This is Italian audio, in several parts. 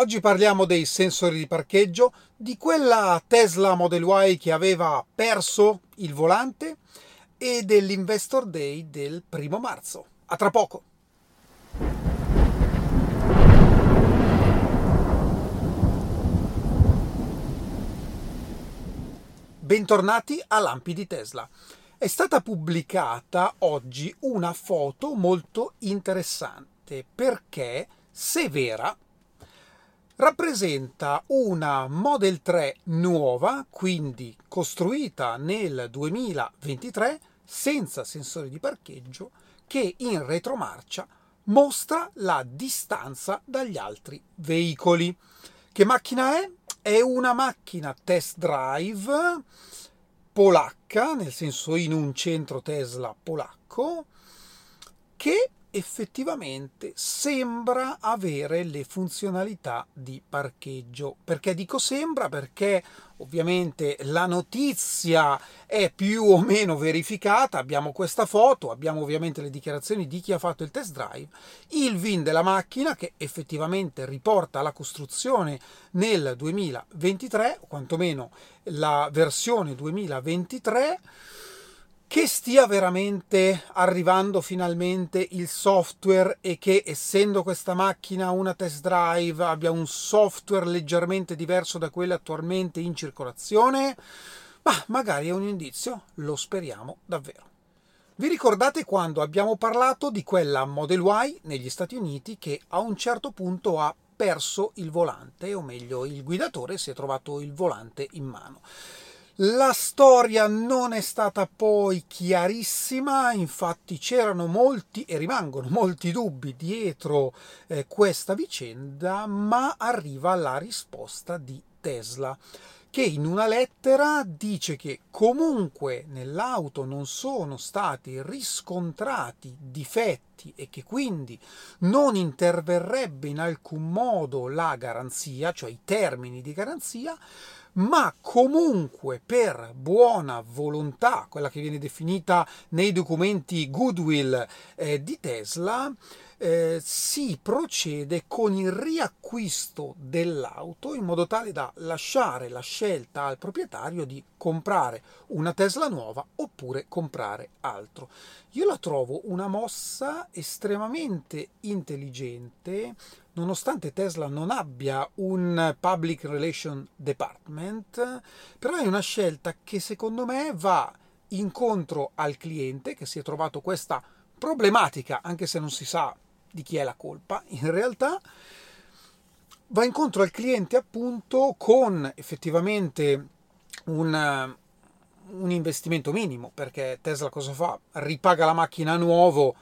Oggi parliamo dei sensori di parcheggio, di quella Tesla Model Y che aveva perso il volante e dell'Investor Day del primo marzo. A tra poco! Bentornati a Lampi di Tesla. È stata pubblicata oggi una foto molto interessante perché, se vera, rappresenta una Model 3 nuova, quindi costruita nel 2023 senza sensori di parcheggio, che in retromarcia mostra la distanza dagli altri veicoli. Che macchina è? È una macchina test drive polacca, nel senso in un centro Tesla polacco, che effettivamente sembra avere le funzionalità di parcheggio. Perché dico sembra? Perché ovviamente la notizia è più o meno verificata, abbiamo questa foto, abbiamo ovviamente le dichiarazioni di chi ha fatto il test drive, il VIN della macchina che effettivamente riporta la costruzione nel 2023, o quantomeno la versione 2023 che stia veramente arrivando finalmente il software e che essendo questa macchina una test drive abbia un software leggermente diverso da quello attualmente in circolazione? Ma magari è un indizio, lo speriamo davvero. Vi ricordate quando abbiamo parlato di quella Model Y negli Stati Uniti che a un certo punto ha perso il volante, o meglio il guidatore si è trovato il volante in mano. La storia non è stata poi chiarissima, infatti c'erano molti e rimangono molti dubbi dietro eh, questa vicenda, ma arriva la risposta di Tesla che in una lettera dice che comunque nell'auto non sono stati riscontrati difetti e che quindi non interverrebbe in alcun modo la garanzia, cioè i termini di garanzia, ma comunque per buona volontà, quella che viene definita nei documenti goodwill eh, di Tesla, eh, si procede con il riacquisto dell'auto in modo tale da lasciare la scelta al proprietario di comprare una Tesla nuova oppure comprare altro. Io la trovo una mossa estremamente intelligente, nonostante Tesla non abbia un public relation department, però è una scelta che secondo me va incontro al cliente che si è trovato questa problematica, anche se non si sa di chi è la colpa, in realtà va incontro al cliente appunto con effettivamente un, un investimento minimo, perché Tesla cosa fa? Ripaga la macchina a nuovo,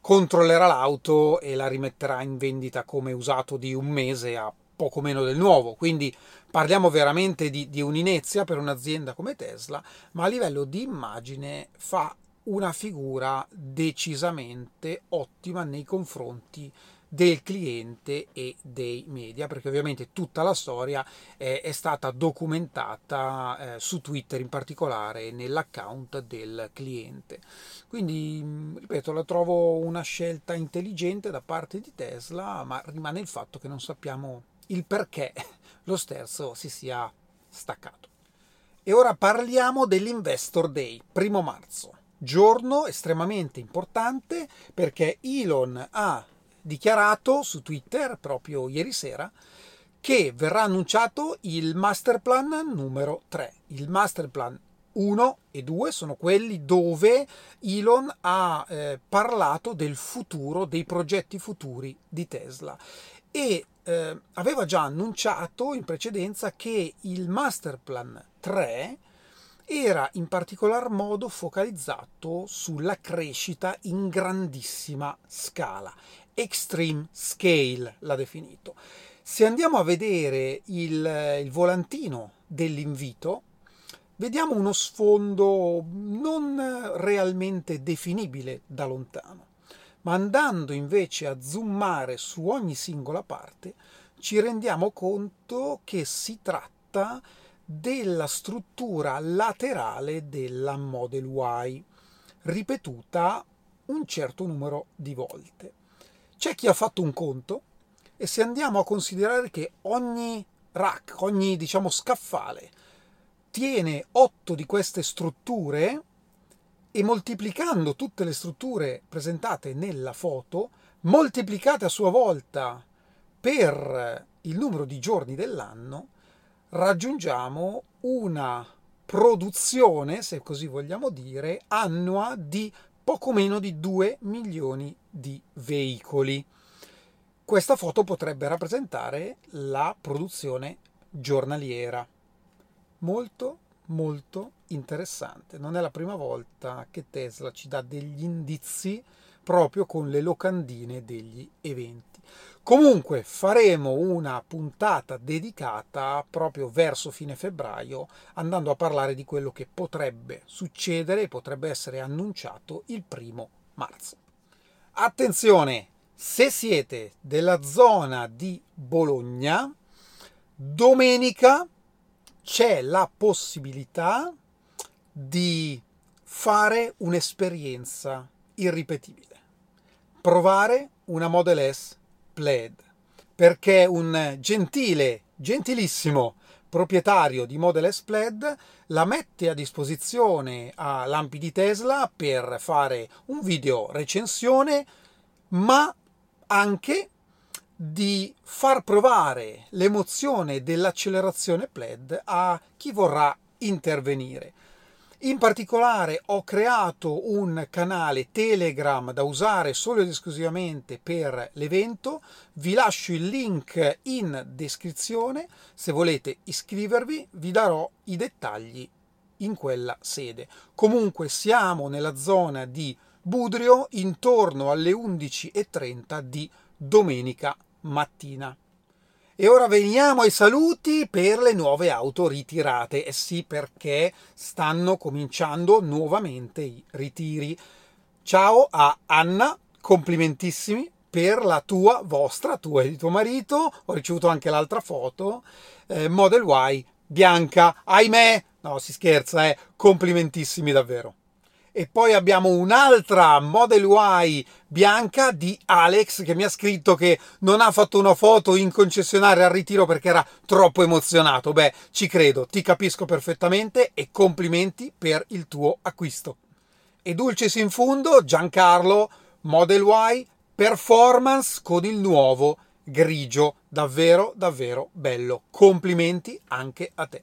controllerà l'auto e la rimetterà in vendita come usato di un mese a poco meno del nuovo. Quindi parliamo veramente di, di un'inezia per un'azienda come Tesla, ma a livello di immagine fa una figura decisamente ottima nei confronti del cliente e dei media, perché ovviamente tutta la storia è, è stata documentata eh, su Twitter in particolare nell'account del cliente. Quindi, ripeto, la trovo una scelta intelligente da parte di Tesla, ma rimane il fatto che non sappiamo il perché lo sterzo si sia staccato. E ora parliamo dell'Investor Day, primo marzo giorno estremamente importante perché Elon ha dichiarato su Twitter proprio ieri sera che verrà annunciato il master plan numero 3. Il master plan 1 e 2 sono quelli dove Elon ha eh, parlato del futuro, dei progetti futuri di Tesla e eh, aveva già annunciato in precedenza che il master plan 3 era in particolar modo focalizzato sulla crescita in grandissima scala. Extreme scale l'ha definito. Se andiamo a vedere il, il volantino dell'invito, vediamo uno sfondo non realmente definibile da lontano, ma andando invece a zoomare su ogni singola parte, ci rendiamo conto che si tratta della struttura laterale della Model Y, ripetuta un certo numero di volte. C'è chi ha fatto un conto E se andiamo a considerare che ogni rack, ogni diciamo scaffale, tiene 8 di queste strutture e moltiplicando tutte le strutture presentate nella foto, moltiplicate a sua volta per il numero di giorni dell'anno, raggiungiamo una produzione, se così vogliamo dire, annua di poco meno di 2 milioni di veicoli. Questa foto potrebbe rappresentare la produzione giornaliera. Molto, molto interessante. Non è la prima volta che Tesla ci dà degli indizi proprio con le locandine degli eventi. Comunque faremo una puntata dedicata proprio verso fine febbraio andando a parlare di quello che potrebbe succedere e potrebbe essere annunciato il primo marzo. Attenzione, se siete della zona di Bologna, domenica c'è la possibilità di fare un'esperienza irripetibile. Provare una Model S Plaid, perché un gentile, gentilissimo proprietario di Model S Plaid la mette a disposizione a lampi di Tesla per fare un video recensione, ma anche di far provare l'emozione dell'accelerazione Plaid a chi vorrà intervenire. In particolare ho creato un canale Telegram da usare solo ed esclusivamente per l'evento, vi lascio il link in descrizione, se volete iscrivervi vi darò i dettagli in quella sede. Comunque siamo nella zona di Budrio intorno alle 11.30 di domenica mattina. E ora veniamo ai saluti per le nuove auto ritirate. Eh sì, perché stanno cominciando nuovamente i ritiri. Ciao a Anna, complimentissimi per la tua, vostra, tua e di tuo marito. Ho ricevuto anche l'altra foto. Eh, Model Y bianca, ahimè. No, si scherza, eh. Complimentissimi davvero. E poi abbiamo un'altra Model Y bianca di Alex che mi ha scritto che non ha fatto una foto in concessionaria al ritiro perché era troppo emozionato. Beh, ci credo, ti capisco perfettamente e complimenti per il tuo acquisto. E dulcis in fundo, Giancarlo, Model Y performance con il nuovo grigio, davvero davvero bello. Complimenti anche a te.